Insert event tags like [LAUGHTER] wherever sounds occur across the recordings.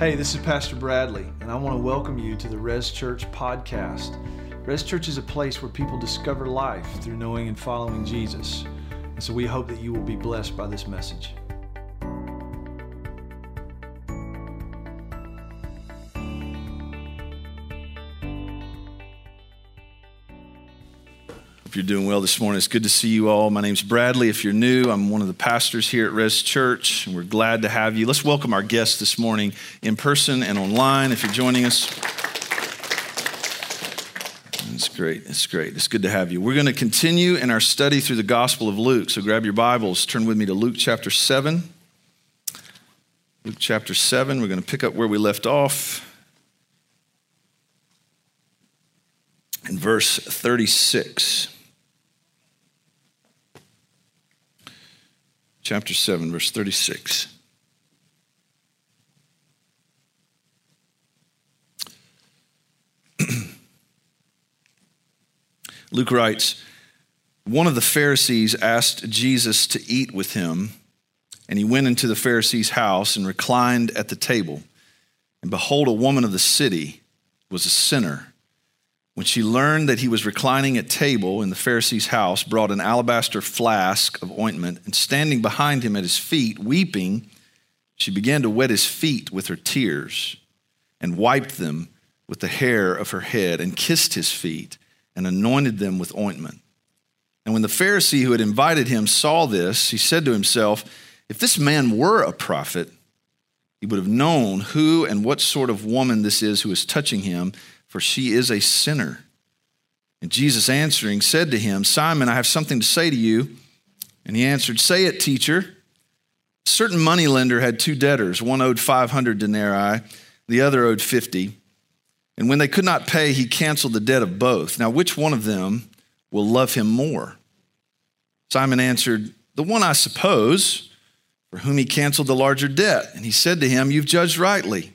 Hey, this is Pastor Bradley, and I want to welcome you to the Res Church podcast. Res Church is a place where people discover life through knowing and following Jesus. And so we hope that you will be blessed by this message. You're doing well this morning. It's good to see you all. My name's Bradley. If you're new, I'm one of the pastors here at Res Church, and we're glad to have you. Let's welcome our guests this morning in person and online if you're joining us. It's great. It's great. It's good to have you. We're going to continue in our study through the Gospel of Luke. So grab your Bibles, turn with me to Luke chapter 7. Luke chapter 7, we're going to pick up where we left off in verse 36. Chapter 7, verse 36. [CLEARS THROAT] Luke writes One of the Pharisees asked Jesus to eat with him, and he went into the Pharisee's house and reclined at the table. And behold, a woman of the city was a sinner when she learned that he was reclining at table in the Pharisee's house, brought an alabaster flask of ointment, and standing behind him at his feet, weeping, she began to wet his feet with her tears, and wiped them with the hair of her head, and kissed his feet, and anointed them with ointment. And when the Pharisee who had invited him saw this, he said to himself, If this man were a prophet, he would have known who and what sort of woman this is who is touching him for she is a sinner. And Jesus answering said to him, Simon, I have something to say to you. And he answered, Say it, teacher. A certain moneylender had two debtors. One owed 500 denarii, the other owed 50. And when they could not pay, he canceled the debt of both. Now, which one of them will love him more? Simon answered, The one, I suppose, for whom he canceled the larger debt. And he said to him, You've judged rightly.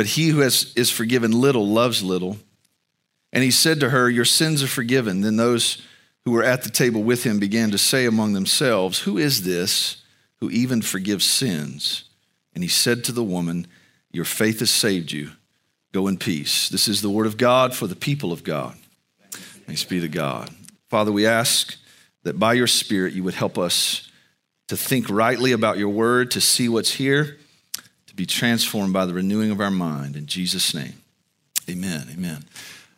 But he who has, is forgiven little loves little. And he said to her, Your sins are forgiven. Then those who were at the table with him began to say among themselves, Who is this who even forgives sins? And he said to the woman, Your faith has saved you. Go in peace. This is the word of God for the people of God. Thanks be to God. Father, we ask that by your Spirit you would help us to think rightly about your word, to see what's here be transformed by the renewing of our mind. In Jesus' name, amen. Amen.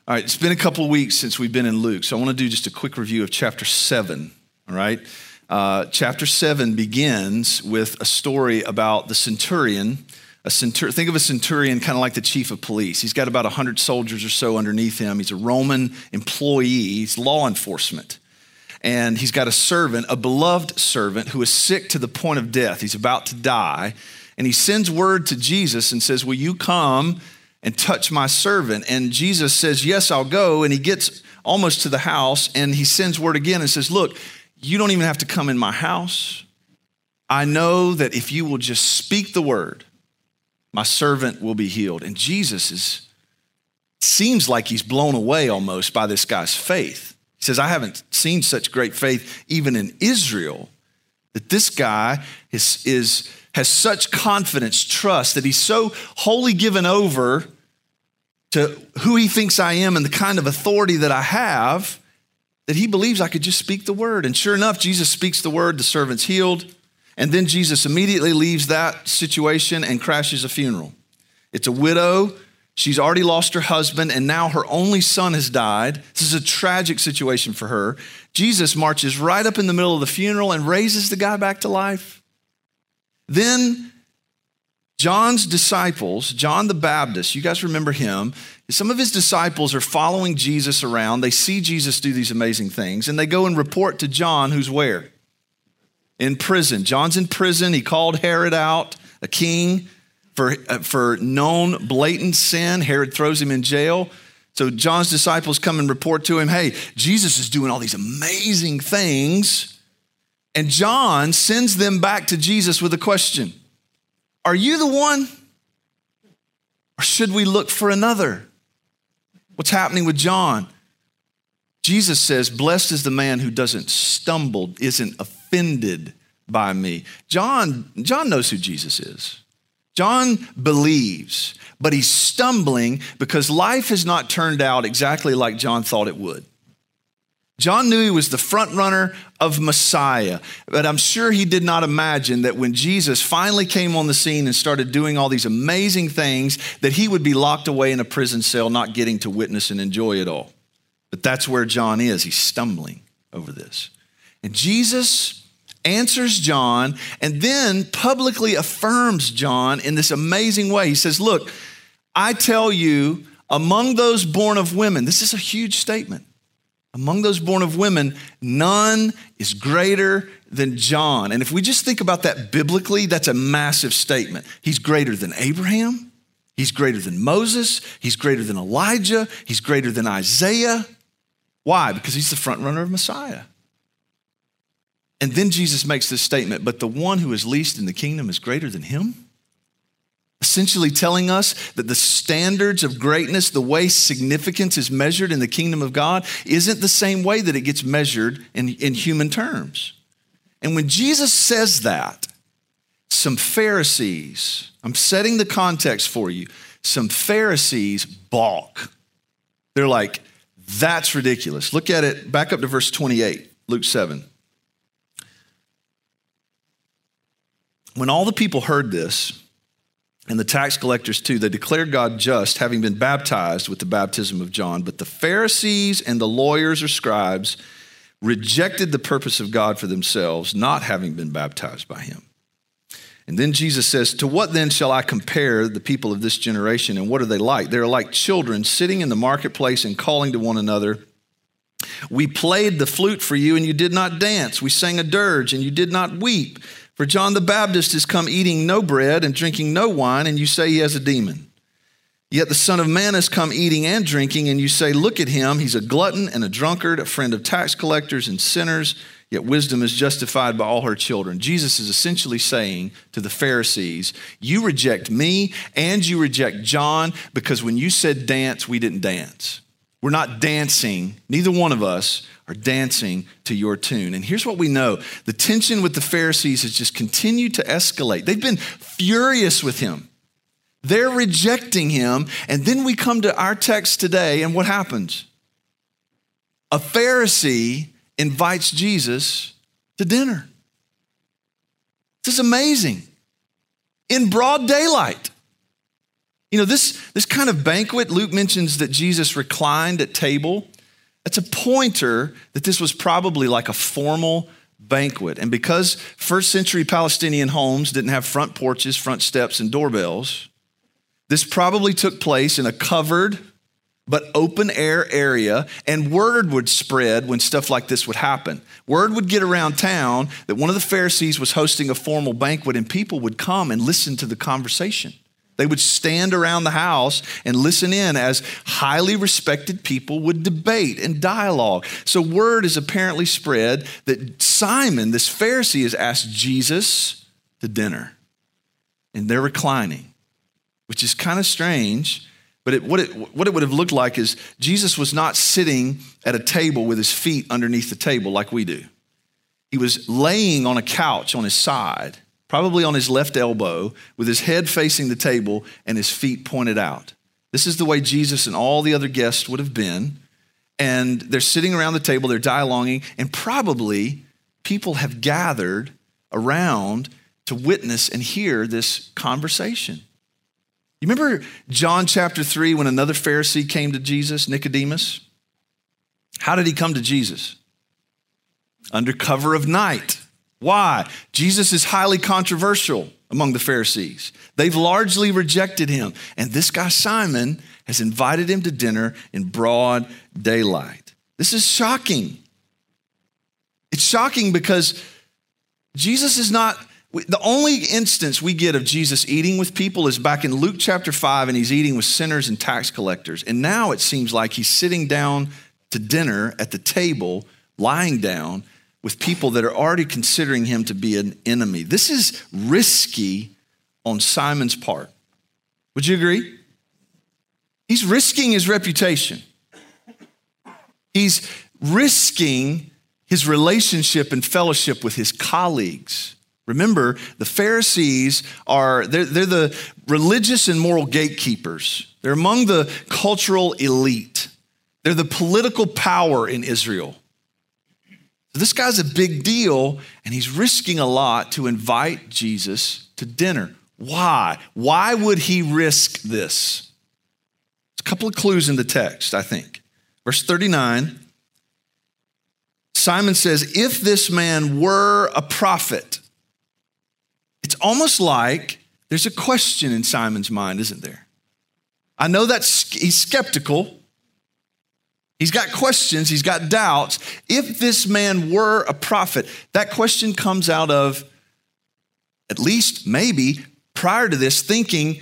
All right, it's been a couple of weeks since we've been in Luke, so I want to do just a quick review of chapter 7. All right. Uh, chapter 7 begins with a story about the centurion. A centur- think of a centurion kind of like the chief of police. He's got about 100 soldiers or so underneath him. He's a Roman employee, he's law enforcement. And he's got a servant, a beloved servant, who is sick to the point of death. He's about to die and he sends word to Jesus and says, Will you come and touch my servant? And Jesus says, Yes, I'll go. And he gets almost to the house and he sends word again and says, Look, you don't even have to come in my house. I know that if you will just speak the word, my servant will be healed. And Jesus is seems like he's blown away almost by this guy's faith. He says, I haven't seen such great faith even in Israel that this guy is, is has such confidence, trust, that he's so wholly given over to who he thinks I am and the kind of authority that I have that he believes I could just speak the word. And sure enough, Jesus speaks the word, the servant's healed. And then Jesus immediately leaves that situation and crashes a funeral. It's a widow. She's already lost her husband, and now her only son has died. This is a tragic situation for her. Jesus marches right up in the middle of the funeral and raises the guy back to life. Then John's disciples, John the Baptist, you guys remember him. Some of his disciples are following Jesus around. They see Jesus do these amazing things, and they go and report to John, who's where? In prison. John's in prison. He called Herod out, a king. for, uh, for known blatant sin. Herod throws him in jail. So John's disciples come and report to him, hey, Jesus is doing all these amazing things. And John sends them back to Jesus with a question Are you the one? Or should we look for another? What's happening with John? Jesus says, Blessed is the man who doesn't stumble, isn't offended by me. John, John knows who Jesus is. John believes, but he's stumbling because life has not turned out exactly like John thought it would. John knew he was the front runner of Messiah, but I'm sure he did not imagine that when Jesus finally came on the scene and started doing all these amazing things, that he would be locked away in a prison cell, not getting to witness and enjoy it all. But that's where John is. He's stumbling over this. And Jesus answers John, and then publicly affirms John in this amazing way. He says, Look, I tell you, among those born of women, this is a huge statement. Among those born of women, none is greater than John. And if we just think about that biblically, that's a massive statement. He's greater than Abraham, he's greater than Moses, he's greater than Elijah, he's greater than Isaiah. Why? Because he's the front runner of Messiah. And then Jesus makes this statement, but the one who is least in the kingdom is greater than him. Essentially telling us that the standards of greatness, the way significance is measured in the kingdom of God, isn't the same way that it gets measured in, in human terms. And when Jesus says that, some Pharisees, I'm setting the context for you, some Pharisees balk. They're like, that's ridiculous. Look at it, back up to verse 28, Luke 7. When all the people heard this, and the tax collectors too, they declared God just, having been baptized with the baptism of John. But the Pharisees and the lawyers or scribes rejected the purpose of God for themselves, not having been baptized by him. And then Jesus says, To what then shall I compare the people of this generation, and what are they like? They're like children sitting in the marketplace and calling to one another. We played the flute for you, and you did not dance. We sang a dirge, and you did not weep. For John the Baptist has come eating no bread and drinking no wine, and you say he has a demon. Yet the Son of Man has come eating and drinking, and you say, Look at him, he's a glutton and a drunkard, a friend of tax collectors and sinners, yet wisdom is justified by all her children. Jesus is essentially saying to the Pharisees, You reject me and you reject John because when you said dance, we didn't dance. We're not dancing, neither one of us are dancing to your tune. And here's what we know the tension with the Pharisees has just continued to escalate. They've been furious with him, they're rejecting him. And then we come to our text today, and what happens? A Pharisee invites Jesus to dinner. This is amazing. In broad daylight. You know, this, this kind of banquet, Luke mentions that Jesus reclined at table. That's a pointer that this was probably like a formal banquet. And because first century Palestinian homes didn't have front porches, front steps, and doorbells, this probably took place in a covered but open air area, and word would spread when stuff like this would happen. Word would get around town that one of the Pharisees was hosting a formal banquet, and people would come and listen to the conversation. They would stand around the house and listen in as highly respected people would debate and dialogue. So, word is apparently spread that Simon, this Pharisee, has asked Jesus to dinner. And they're reclining, which is kind of strange. But it, what, it, what it would have looked like is Jesus was not sitting at a table with his feet underneath the table like we do. He was laying on a couch on his side probably on his left elbow, with his head facing the table and his feet pointed out. This is the way Jesus and all the other guests would have been. And they're sitting around the table, they're dialoguing, and probably people have gathered around to witness and hear this conversation. You remember John chapter 3 when another Pharisee came to Jesus, Nicodemus? How did he come to Jesus? Under cover of night. Why? Jesus is highly controversial among the Pharisees. They've largely rejected him. And this guy, Simon, has invited him to dinner in broad daylight. This is shocking. It's shocking because Jesus is not The only instance we get of Jesus eating with people is back in Luke chapter 5, and he's eating with sinners and tax collectors. And now it seems like he's sitting down to dinner at the table, lying down with people that are already considering him to be an enemy. This is risky on Simon's part. Would you agree? He's risking his reputation. He's risking his relationship and fellowship with his colleagues. Remember, the Pharisees are, they're, they're the religious and moral gatekeepers. They're among the cultural elite. They're the political power in Israel. So this guy's a big deal, and he's risking a lot to invite Jesus to dinner. Why? Why would he risk this? a couple of clues in the text, I think. Verse 39 Simon says, If this man were a prophet, it's almost like there's a question in Simon's mind, isn't there? I know that he's skeptical. He's got questions, he's got doubts. If this man were a prophet, that question comes out of, at least maybe prior to this, thinking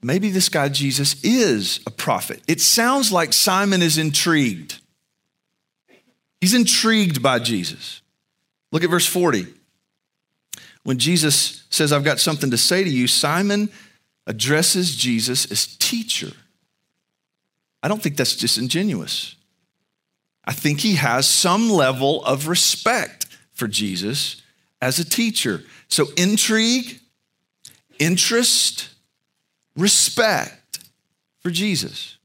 maybe this guy Jesus is a prophet. It sounds like Simon is intrigued. He's intrigued by Jesus. Look at verse 40. When Jesus says, I've got something to say to you, Simon addresses Jesus as teacher. I don't think that's disingenuous. I think he has some level of respect for Jesus as a teacher. So, intrigue, interest, respect for Jesus.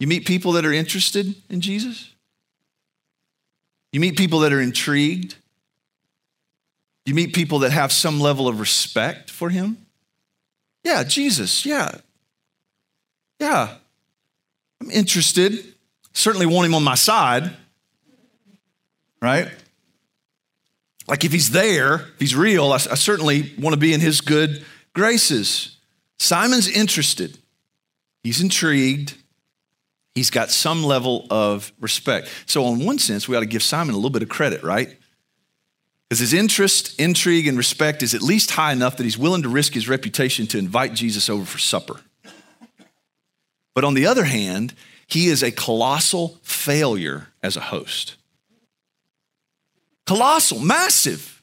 You meet people that are interested in Jesus? You meet people that are intrigued? You meet people that have some level of respect for him? Yeah, Jesus, yeah. Yeah. I'm interested. Certainly want him on my side, right? Like if he's there, if he's real, I, I certainly want to be in his good graces. Simon's interested, he's intrigued, he's got some level of respect. So, in one sense, we ought to give Simon a little bit of credit, right? Because his interest, intrigue, and respect is at least high enough that he's willing to risk his reputation to invite Jesus over for supper. But on the other hand, he is a colossal failure as a host. Colossal, massive.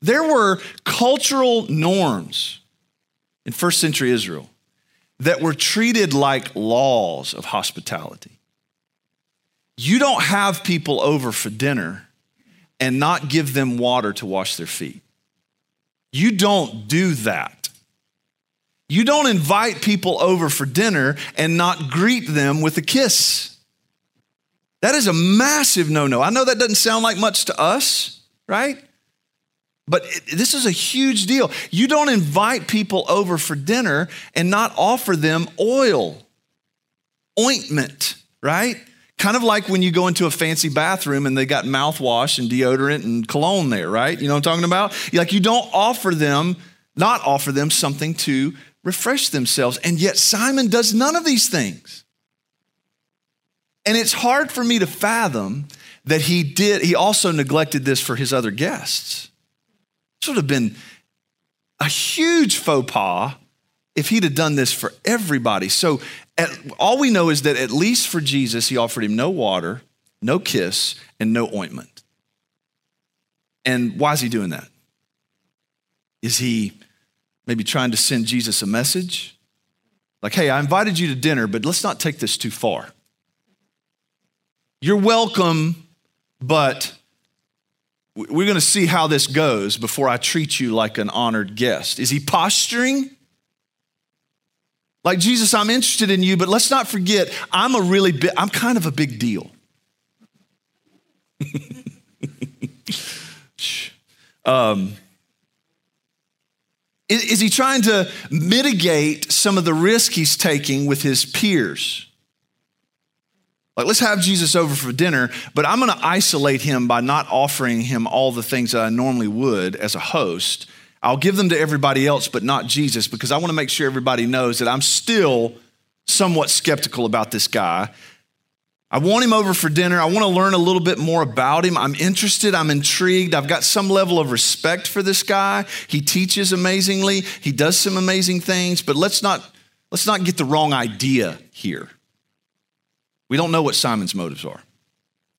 There were cultural norms in first century Israel that were treated like laws of hospitality. You don't have people over for dinner and not give them water to wash their feet. You don't do that. You don't invite people over for dinner and not greet them with a kiss. That is a massive no no. I know that doesn't sound like much to us, right? But it, this is a huge deal. You don't invite people over for dinner and not offer them oil, ointment, right? Kind of like when you go into a fancy bathroom and they got mouthwash and deodorant and cologne there, right? You know what I'm talking about? Like you don't offer them, not offer them something to refresh themselves. And yet Simon does none of these things. And it's hard for me to fathom that he did, he also neglected this for his other guests. This would have been a huge faux pas if he'd have done this for everybody. So at, all we know is that at least for Jesus, he offered him no water, no kiss, and no ointment. And why is he doing that? Is he maybe trying to send Jesus a message? Like, hey, I invited you to dinner, but let's not take this too far. You're welcome, but we're going to see how this goes before I treat you like an honored guest. Is he posturing? Like, Jesus, I'm interested in you, but let's not forget, I'm a really big, I'm kind of a big deal. [LAUGHS] um, is, is he trying to mitigate some of the risk he's taking with his peers? Like, let's have Jesus over for dinner, but I'm going to isolate him by not offering him all the things that I normally would as a host. I'll give them to everybody else, but not Jesus, because I want to make sure everybody knows that I'm still somewhat skeptical about this guy. I want him over for dinner. I want to learn a little bit more about him. I'm interested. I'm intrigued. I've got some level of respect for this guy. He teaches amazingly. He does some amazing things, but let's not, let's not get the wrong idea here. We don't know what Simon's motives are.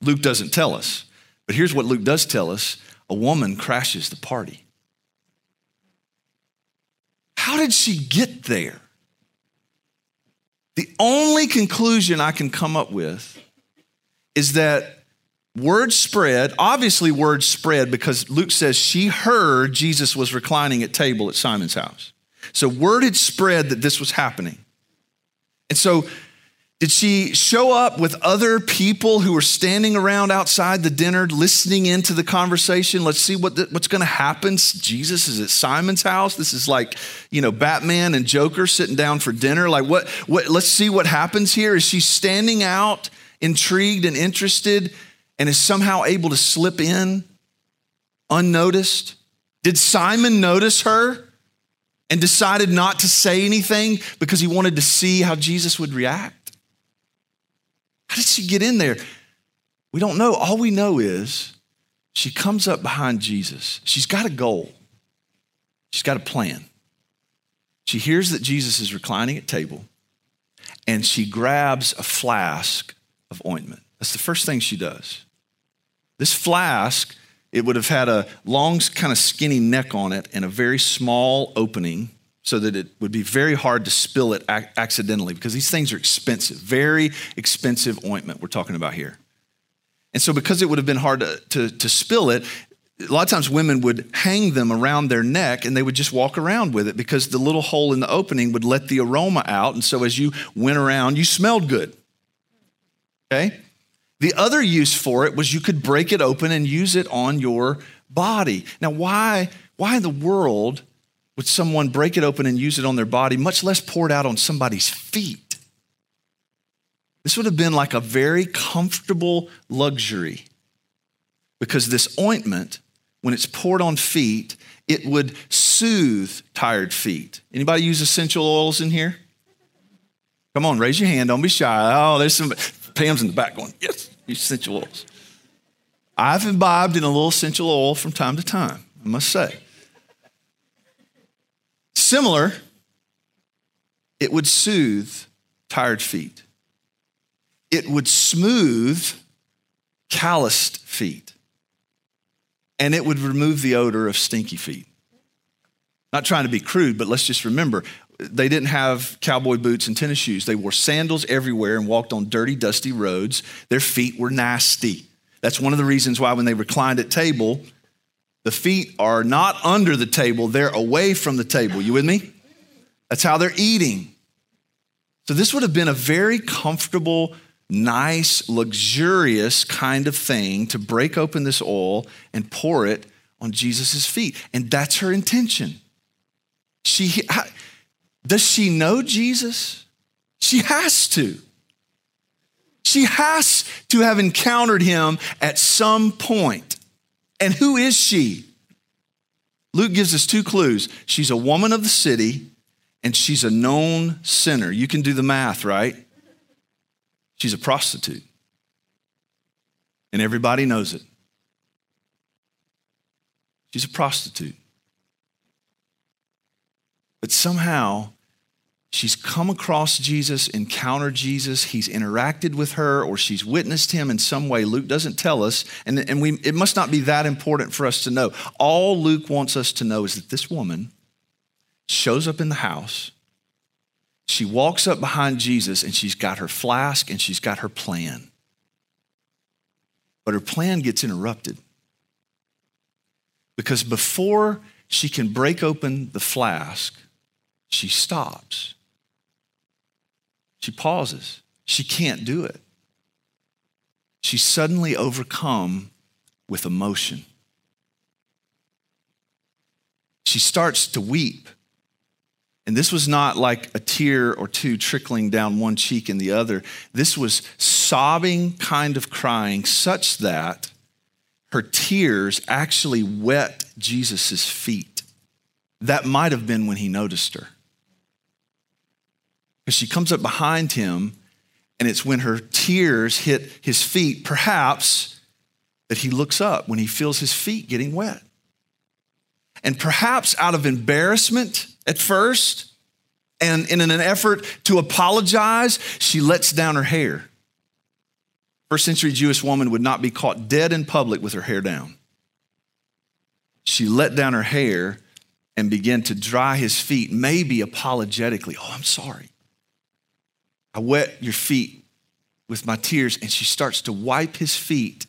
Luke doesn't tell us. But here's what Luke does tell us a woman crashes the party. How did she get there? The only conclusion I can come up with is that word spread, obviously, word spread because Luke says she heard Jesus was reclining at table at Simon's house. So word had spread that this was happening. And so did she show up with other people who were standing around outside the dinner listening into the conversation? Let's see what the, what's going to happen. Jesus is at Simon's house. This is like, you know, Batman and Joker sitting down for dinner. Like what what let's see what happens here. Is she standing out intrigued and interested and is somehow able to slip in unnoticed? Did Simon notice her and decided not to say anything because he wanted to see how Jesus would react? How did she get in there? We don't know. All we know is she comes up behind Jesus. She's got a goal, she's got a plan. She hears that Jesus is reclining at table and she grabs a flask of ointment. That's the first thing she does. This flask, it would have had a long, kind of skinny neck on it and a very small opening so that it would be very hard to spill it accidentally because these things are expensive, very expensive ointment we're talking about here. And so, because it would have been hard to, to, to, spill it, a lot of times women would hang them around their neck and they would just walk around with it because the little hole in the opening would let the aroma out. And so, as you went around, you smelled good. Okay? The other use for it was you could break it open and use it on your body. Now, why, why in the world would someone break it open and use it on their body, much less pour it out on somebody's feet? This would have been like a very comfortable luxury because this ointment, when it's poured on feet, it would soothe tired feet. Anybody use essential oils in here? Come on, raise your hand. Don't be shy. Oh, there's some Pam's in the back going, yes, essential oils. I've imbibed in a little essential oil from time to time, I must say. Similar, it would soothe tired feet. It would smooth calloused feet. And it would remove the odor of stinky feet. Not trying to be crude, but let's just remember they didn't have cowboy boots and tennis shoes. They wore sandals everywhere and walked on dirty, dusty roads. Their feet were nasty. That's one of the reasons why, when they reclined at table, the feet are not under the table, they're away from the table. You with me? That's how they're eating. So, this would have been a very comfortable, nice, luxurious kind of thing to break open this oil and pour it on Jesus' feet. And that's her intention. She, does she know Jesus? She has to. She has to have encountered him at some point. And who is she? Luke gives us two clues. She's a woman of the city and she's a known sinner. You can do the math, right? She's a prostitute. And everybody knows it. She's a prostitute. But somehow, she's come across Jesus, encountered Jesus, he's interacted with her, or she's witnessed him in some way. Luke doesn't tell us, and, and we, it must not be that important for us to know. All Luke wants us to know is that this woman shows up in the house. She walks up behind Jesus and she's got her flask and she's got her plan. But her plan gets interrupted. Because before she can break open the flask, she stops. She pauses. She can't do it. She's suddenly overcome with emotion. She starts to weep. And this was not like a tear or two trickling down one cheek and the other. This was sobbing kind of crying, such that her tears actually wet Jesus' feet. That might have been when he noticed her. Because she comes up behind him And it's when her tears hit his feet, perhaps, that he looks up when he feels his feet getting wet. And perhaps out of embarrassment at first, and in an effort to apologize, she lets down her hair. First century Jewish woman would not be caught dead in public with her hair down. She let down her hair and began to dry his feet, maybe apologetically. Oh, I'm sorry. I wet your feet with my tears. And she starts to wipe his feet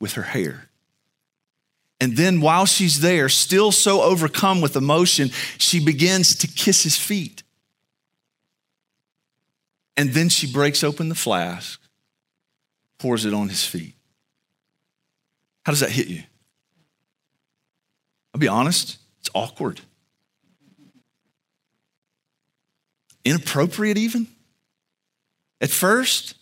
with her hair. And then while she's there, still so overcome with emotion, she begins to kiss his feet. And then she breaks open the flask, pours it on his feet. How does that hit you? I'll be honest, it's awkward. Inappropriate, even at first.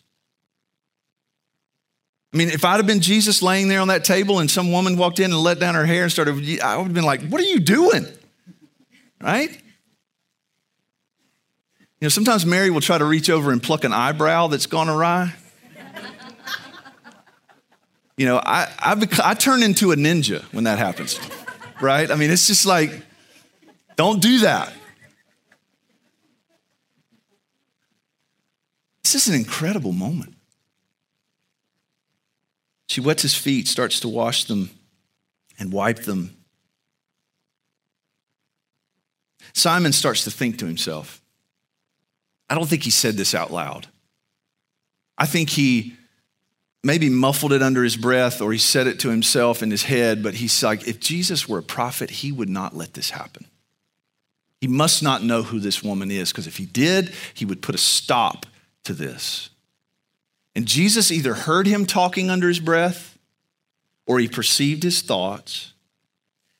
I mean, if I'd have been Jesus laying there on that table and some woman walked in and let down her hair and started, I would have been like, What are you doing? Right? You know, sometimes Mary will try to reach over and pluck an eyebrow that's gone awry. You know, I, I, I turn into a ninja when that happens, right? I mean, it's just like, don't do that. This is an incredible moment. She wets his feet, starts to wash them and wipe them. Simon starts to think to himself. I don't think he said this out loud. I think he maybe muffled it under his breath or he said it to himself in his head, but he's like, if Jesus were a prophet, he would not let this happen. He must not know who this woman is, because if he did, he would put a stop to this. And Jesus either heard him talking under his breath or he perceived his thoughts.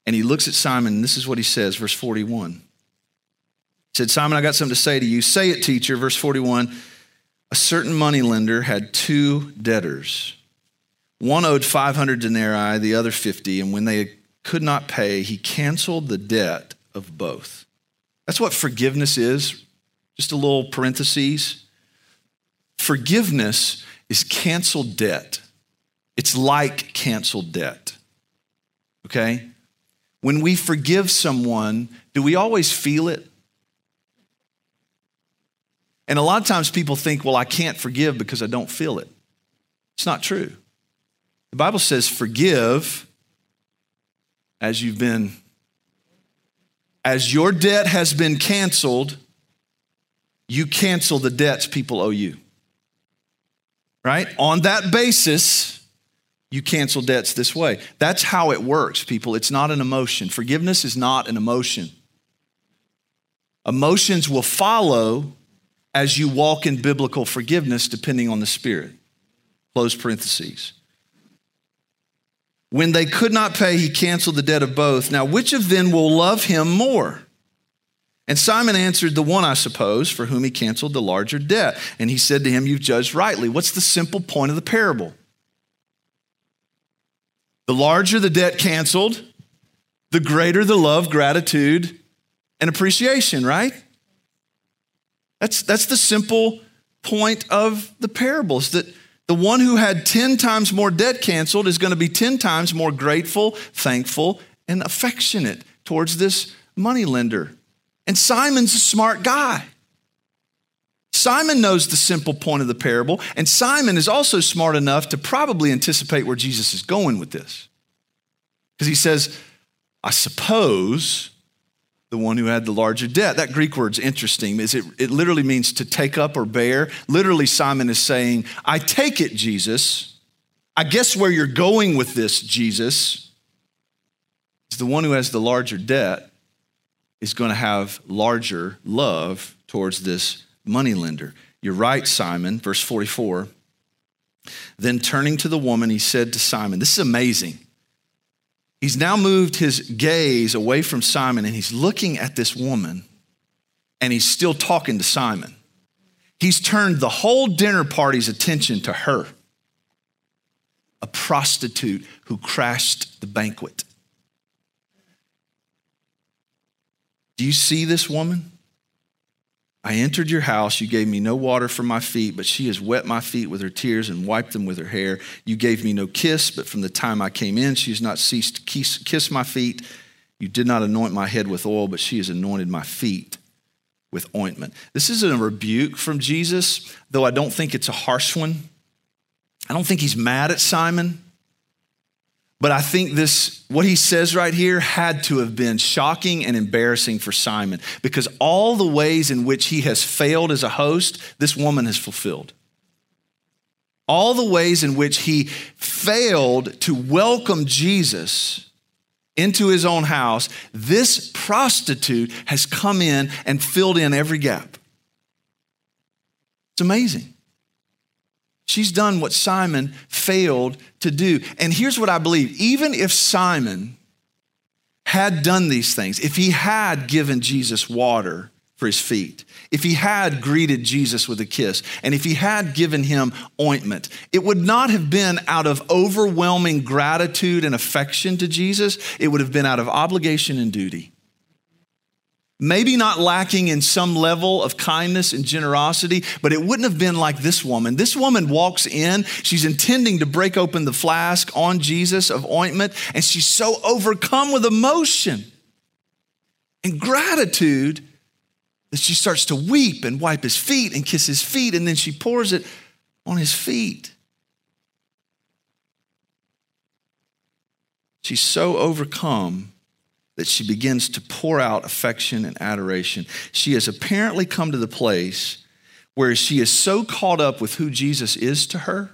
And he looks at Simon, and this is what he says, verse 41. He said, Simon, I got something to say to you. Say it, teacher. Verse 41 A certain moneylender had two debtors. One owed 500 denarii, the other 50, and when they could not pay, he canceled the debt of both. That's what forgiveness is. Just a little parenthesis. Forgiveness is canceled debt. It's like canceled debt. Okay? When we forgive someone, do we always feel it? And a lot of times people think, well, I can't forgive because I don't feel it. It's not true. The Bible says, forgive as you've been, as your debt has been canceled, you cancel the debts people owe you right? On that basis, you cancel debts this way. That's how it works, people. It's not an emotion. Forgiveness is not an emotion. Emotions will follow as you walk in biblical forgiveness, depending on the Spirit. Close parentheses. When they could not pay, he canceled the debt of both. Now, which of them will love him more? And Simon answered, The one, I suppose, for whom he canceled the larger debt. And he said to him, You've judged rightly. What's the simple point of the parable? The larger the debt canceled, the greater the love, gratitude, and appreciation, right? That's, that's the simple point of the parables that the one who had 10 times more debt canceled is going to be 10 times more grateful, thankful, and affectionate towards this money lender. And Simon's a smart guy. Simon knows the simple point of the parable, and Simon is also smart enough to probably anticipate where Jesus is going with this. Because he says, I suppose the one who had the larger debt. That Greek word's interesting. Is it, it literally means to take up or bear. Literally, Simon is saying, I take it, Jesus. I guess where you're going with this, Jesus, is the one who has the larger debt is going to have larger love towards this moneylender. You're right, Simon. Verse 44. Then turning to the woman, he said to Simon, This is amazing. He's now moved his gaze away from Simon and he's looking at this woman and he's still talking to Simon. He's turned the whole dinner party's attention to her, a prostitute who crashed the banquet. Do you see this woman? I entered your house. You gave me no water for my feet, but she has wet my feet with her tears and wiped them with her hair. You gave me no kiss, but from the time I came in, she has not ceased to kiss, kiss my feet. You did not anoint my head with oil, but she has anointed my feet with ointment. This isn't a rebuke from Jesus, though I don't think it's a harsh one. I don't think he's mad at Simon. But I think this, what he says right here, had to have been shocking and embarrassing for Simon because all the ways in which he has failed as a host, this woman has fulfilled. All the ways in which he failed to welcome Jesus into his own house, this prostitute has come in and filled in every gap. It's amazing. She's done what Simon failed to do. And here's what I believe. Even if Simon had done these things, if he had given Jesus water for his feet, if he had greeted Jesus with a kiss, and if he had given him ointment, it would not have been out of overwhelming gratitude and affection to Jesus, it would have been out of obligation and duty maybe not lacking in some level of kindness and generosity, but it wouldn't have been like this woman. This woman walks in, she's intending to break open the flask on Jesus of ointment, and she's so overcome with emotion and gratitude that she starts to weep and wipe his feet and kiss his feet, and then she pours it on his feet. She's so overcome that she begins to pour out affection and adoration. She has apparently come to the place where she is so caught up with who Jesus is to her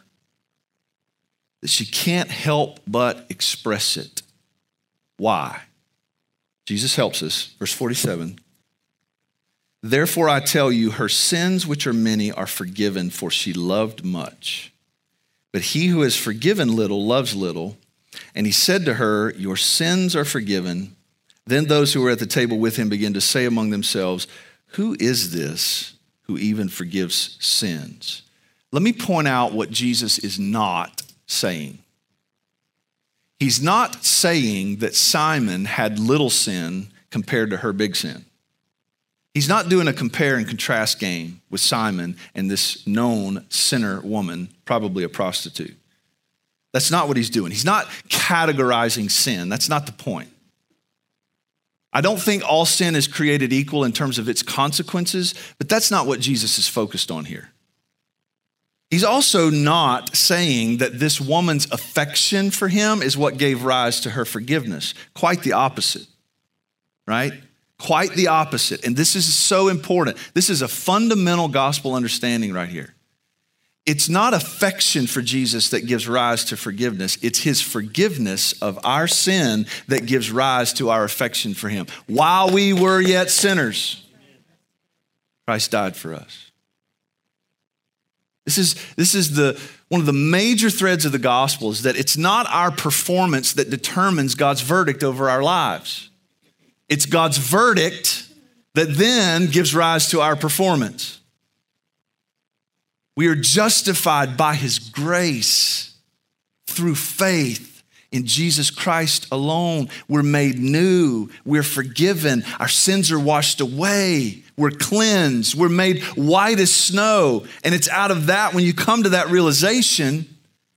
that she can't help but express it. Why? Jesus helps us. Verse 47 Therefore I tell you, her sins, which are many, are forgiven, for she loved much. But he who has forgiven little loves little. And he said to her, Your sins are forgiven. Then those who were at the table with him began to say among themselves, Who is this who even forgives sins? Let me point out what Jesus is not saying. He's not saying that Simon had little sin compared to her big sin. He's not doing a compare and contrast game with Simon and this known sinner woman, probably a prostitute. That's not what he's doing. He's not categorizing sin. That's not the point. I don't think all sin is created equal in terms of its consequences, but that's not what Jesus is focused on here. He's also not saying that this woman's affection for him is what gave rise to her forgiveness. Quite the opposite, right? Quite the opposite. And this is so important. This is a fundamental gospel understanding right here. It's not affection for Jesus that gives rise to forgiveness. It's his forgiveness of our sin that gives rise to our affection for him. While we were yet sinners, Christ died for us. This is, this is the, one of the major threads of the gospel is that it's not our performance that determines God's verdict over our lives. It's God's verdict that then gives rise to our performance. We are justified by his grace through faith in Jesus Christ alone. We're made new. We're forgiven. Our sins are washed away. We're cleansed. We're made white as snow. And it's out of that, when you come to that realization,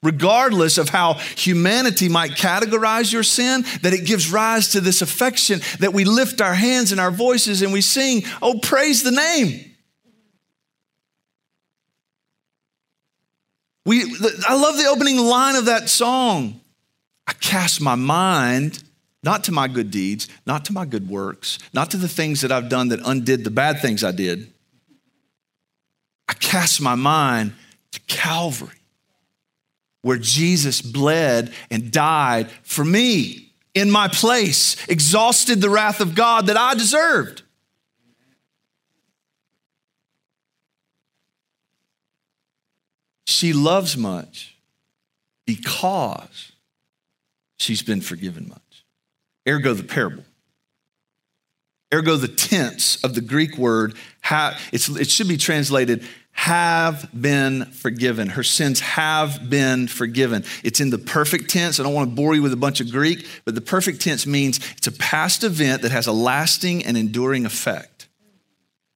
regardless of how humanity might categorize your sin, that it gives rise to this affection that we lift our hands and our voices and we sing, Oh, praise the name. We, I love the opening line of that song. I cast my mind not to my good deeds, not to my good works, not to the things that I've done that undid the bad things I did. I cast my mind to Calvary, where Jesus bled and died for me in my place, exhausted the wrath of God that I deserved. She loves much because she's been forgiven much. Ergo, the parable. Ergo, the tense of the Greek word, it should be translated, have been forgiven. Her sins have been forgiven. It's in the perfect tense. I don't want to bore you with a bunch of Greek, but the perfect tense means it's a past event that has a lasting and enduring effect.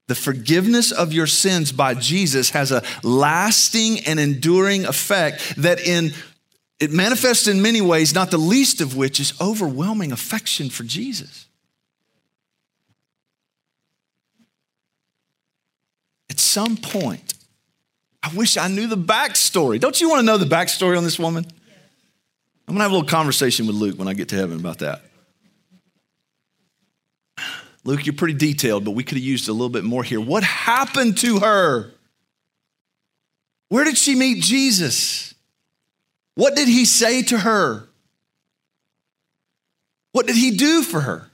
The forgiveness of your sins by Jesus has a lasting and enduring effect that in it manifests in many ways, not the least of which is overwhelming affection for Jesus. At some point, I wish I knew the backstory. Don't you want to know the backstory on this woman? I'm going to have a little conversation with Luke when I get to heaven about that. Luke, you're pretty detailed, but we could have used a little bit more here. What happened to her? Where did she meet Jesus? What did he say to her? What did he do for her?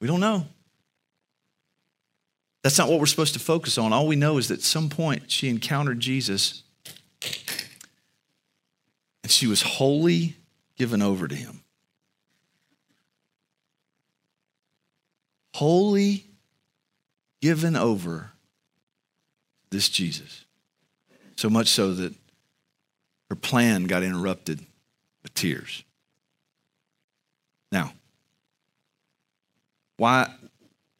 We don't know. That's not what we're supposed to focus on. All we know is that at some point she encountered Jesus and she was wholly given over to him. Wholly given over this Jesus. So much so that her plan got interrupted with tears. Now, why,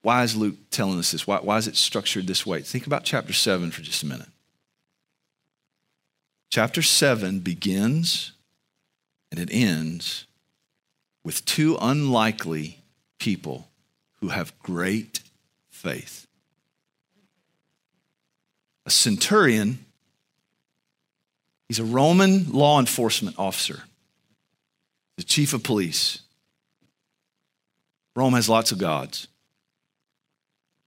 why is Luke telling us this? Why, why is it structured this way? Think about chapter 7 for just a minute. Chapter 7 begins and it ends with two unlikely people who have great faith. A centurion He's a Roman law enforcement officer, the chief of police. Rome has lots of gods.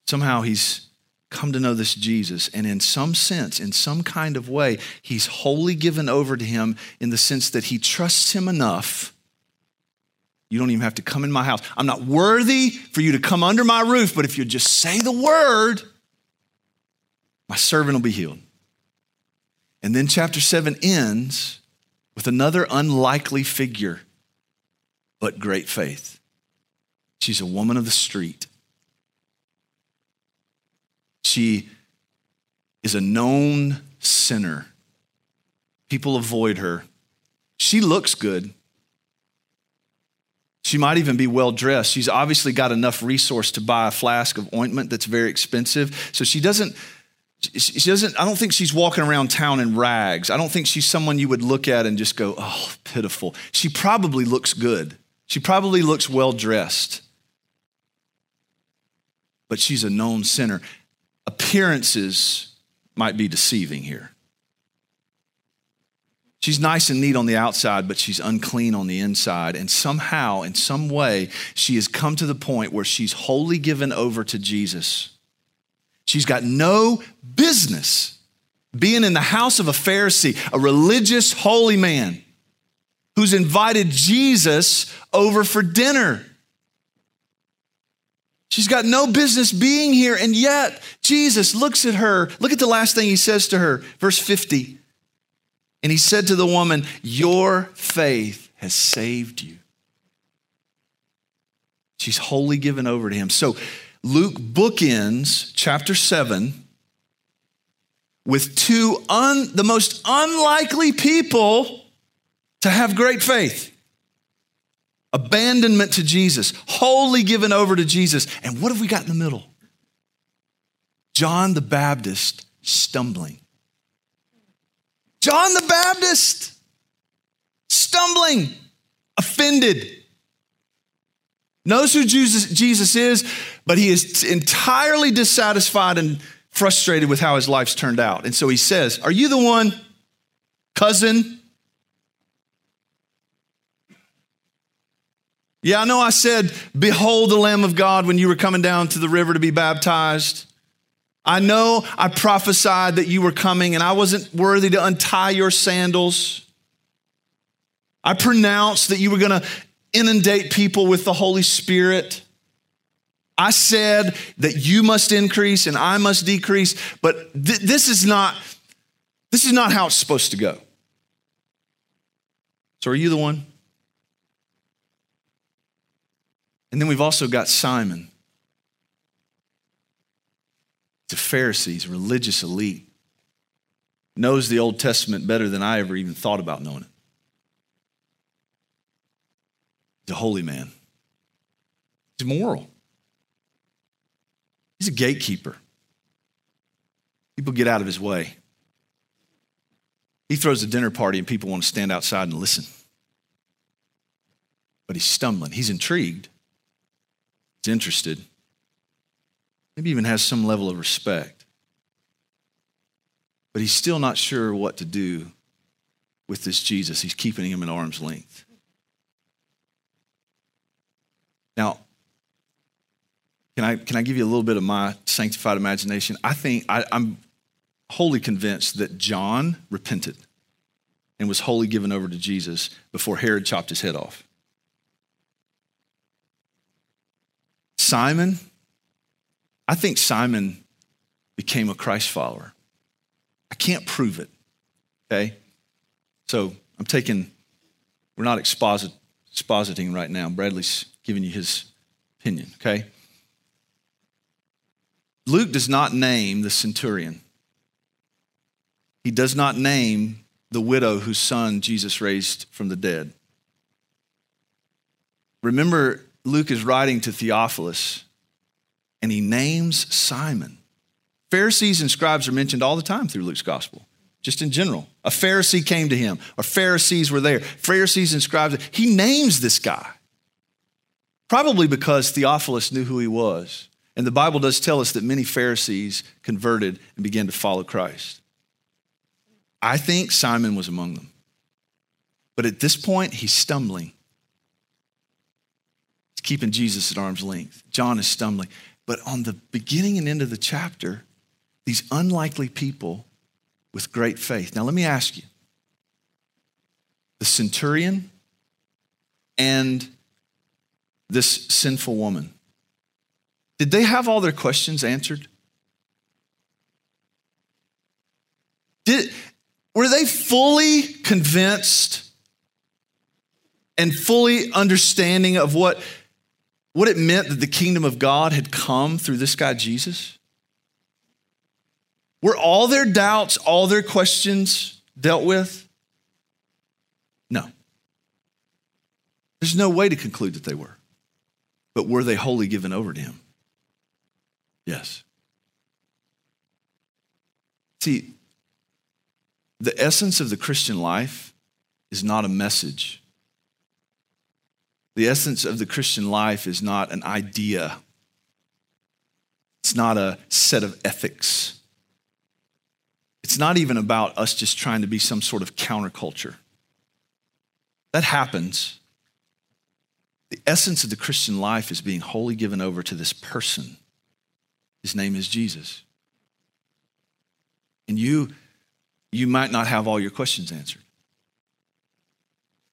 Somehow he's come to know this Jesus, and in some sense, in some kind of way, he's wholly given over to him in the sense that he trusts him enough. You don't even have to come in my house. I'm not worthy for you to come under my roof, but if you just say the word, my servant will be healed. And then chapter 7 ends with another unlikely figure, but great faith. She's a woman of the street. She is a known sinner. People avoid her. She looks good. She might even be well dressed. She's obviously got enough resource to buy a flask of ointment that's very expensive. So she doesn't she doesn't i don't think she's walking around town in rags. I don't think she's someone you would look at and just go oh pitiful. She probably looks good. She probably looks well dressed. But she's a known sinner. Appearances might be deceiving here she's nice and neat on the outside but she's unclean on the inside and somehow in some way she has come to the point where she's wholly given over to jesus She's got no business being in the house of a Pharisee, a religious holy man who's invited Jesus over for dinner. She's got no business being here, and yet Jesus looks at her. Look at the last thing he says to her, verse 50. And he said to the woman, Your faith has saved you. She's wholly given over to him. So, Luke bookends chapter 7 with two un, the most unlikely people to have great faith abandonment to Jesus, wholly given over to Jesus. And what have we got in the middle? John the Baptist stumbling. John the Baptist stumbling, offended knows who Jesus, is, but he is entirely dissatisfied and frustrated with how his life's turned out. And so he says, Are you the one, cousin? Yeah, I know I said, Behold the Lamb of God when you were coming down to the river to be baptized. I know I prophesied that you were coming and I wasn't worthy to untie your sandals. I pronounced that you were going to inundate people with the Holy Spirit. I said that you must increase and I must decrease, but th- this is not this is not how it's supposed to go. So are you the one? And then we've also got Simon. The Pharisees, religious elite, knows the Old Testament better than I ever even thought about knowing it. A holy man. He's moral. He's a gatekeeper. People get out of his way. He throws a dinner party and people want to stand outside and listen. But he's stumbling. He's intrigued. He's interested. Maybe even has some level of respect. But he's still not sure what to do with this Jesus. He's keeping him at arm's length. Now, can I, can I give you a little bit of my sanctified imagination? I think I, I'm wholly convinced that John repented and was wholly given over to Jesus before Herod chopped his head off. Simon, I think Simon became a Christ follower. I can't prove it, okay? So I'm taking, we're not exposit, expositing right now. Bradley's giving you his opinion, okay? Luke does not name the centurion. He does not name the widow whose son Jesus raised from the dead. Remember, Luke is writing to Theophilus, and he names Simon. Pharisees and scribes are mentioned all the time through Luke's gospel, just in general. A Pharisee came to him, or Pharisees were there. Pharisees and scribes, he names this guy. Probably because Theophilus knew who he was. And the Bible does tell us that many Pharisees converted and began to follow Christ. I think Simon was among them. But at this point, he's stumbling. He's keeping Jesus at arm's length. John is stumbling. But on the beginning and end of the chapter, these unlikely people with great faith. Now, let me ask you the centurion and this sinful woman, did they have all their questions answered? Did, were they fully convinced and fully understanding of what, what it meant that the kingdom of God had come through this guy, Jesus? Were all their doubts, all their questions dealt with? No. There's no way to conclude that they were. But were they wholly given over to him? Yes. See, the essence of the Christian life is not a message. The essence of the Christian life is not an idea. It's not a set of ethics. It's not even about us just trying to be some sort of counterculture. That happens. The essence of the Christian life is being wholly given over to this person. His name is Jesus. And you you might not have all your questions answered.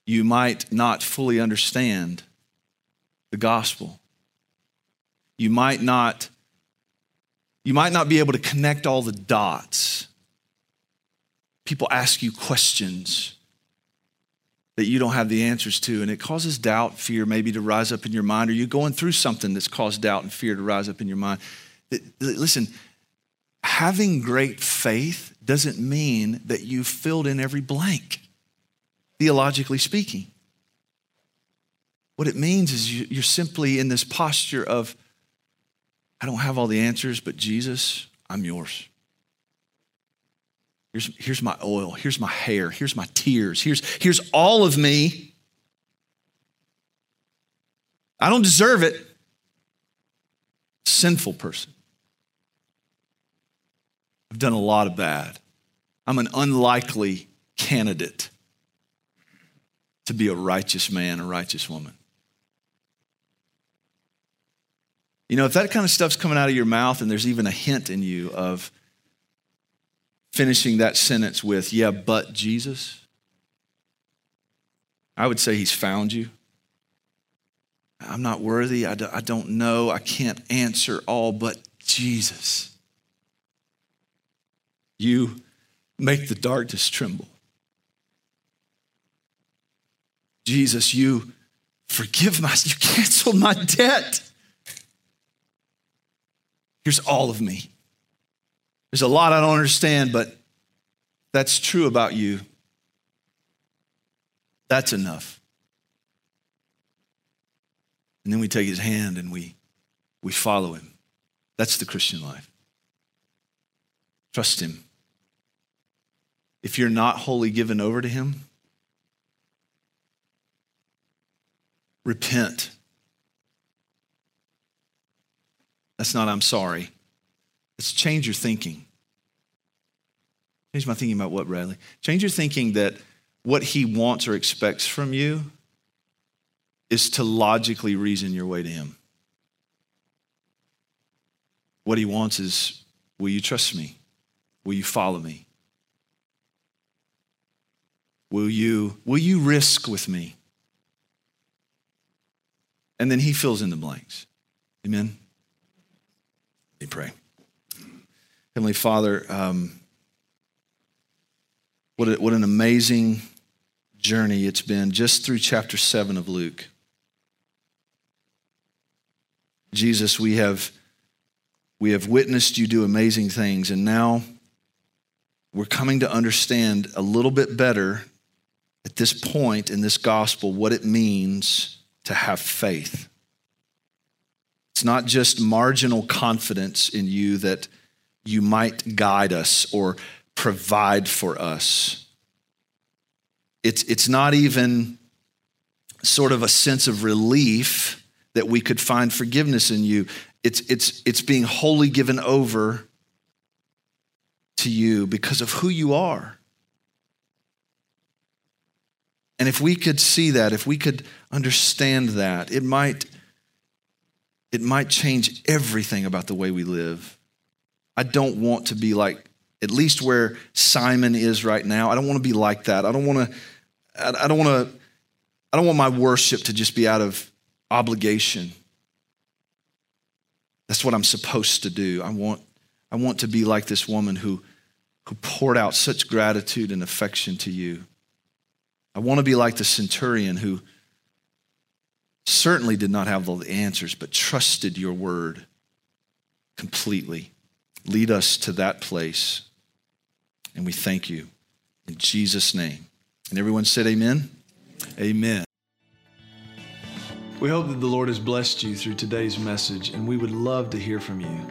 You might not fully understand the gospel. You might not you might not be able to connect all the dots. People ask you questions that you don't have the answers to, and it causes doubt, fear maybe to rise up in your mind, or you're going through something that's caused doubt and fear to rise up in your mind. Listen, having great faith doesn't mean that you've filled in every blank, theologically speaking. What it means is you're simply in this posture of, I don't have all the answers, but Jesus, I'm yours. Here's, here's my oil, here's my hair, here's my tears, here's, here's all of me. I don't deserve it. Sinful person. I've done a lot of bad. I'm an unlikely candidate to be a righteous man, a righteous woman. You know, if that kind of stuff's coming out of your mouth and there's even a hint in you of finishing that sentence with, yeah, but Jesus, I would say he's found you. I'm not worthy. I don't know. I can't answer all, but Jesus. You make the darkness tremble. Jesus, you forgive my, you canceled my debt. Here's all of me. There's a lot I don't understand, but that's true about you. That's enough. And then we take his hand and we, we follow him. That's the Christian life. Trust Him. If you're not wholly given over to Him, repent. That's not, I'm sorry. Let's change your thinking. Change my thinking about what, Bradley? Change your thinking that what he wants or expects from you is to logically reason your way to him. What he wants is will you trust me? Will you follow me? Will you, will you risk with me? And then he fills in the blanks. Amen? Let me pray. Heavenly Father, um, what, a, what an amazing journey it's been just through chapter 7 of Luke. Jesus, we have, we have witnessed you do amazing things, and now we're coming to understand a little bit better at this point in this gospel what it means to have faith. It's not just marginal confidence in you that you might guide us or provide for us. It's, it's not even sort of a sense of relief that we could find forgiveness in you. It's, it's, it's being wholly given over to you because of who you are. And if we could see that, if we could understand that, it might, it might change everything about the way we live. I don't want to be like, at least where Simon is right now. I don't want to be like that. I don't want to, I don't want to, I don't want my worship to just be out of obligation. That's what I'm supposed to do. I want, I want to be like this woman who, who poured out such gratitude and affection to you. I want to be like the centurion who certainly did not have all the answers, but trusted your word completely. Lead us to that place. And we thank you in Jesus' name. And everyone said, Amen. Amen. We hope that the Lord has blessed you through today's message, and we would love to hear from you.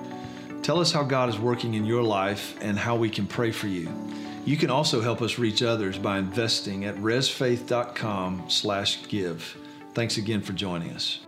Tell us how God is working in your life and how we can pray for you. You can also help us reach others by investing at resfaith.com/give. Thanks again for joining us.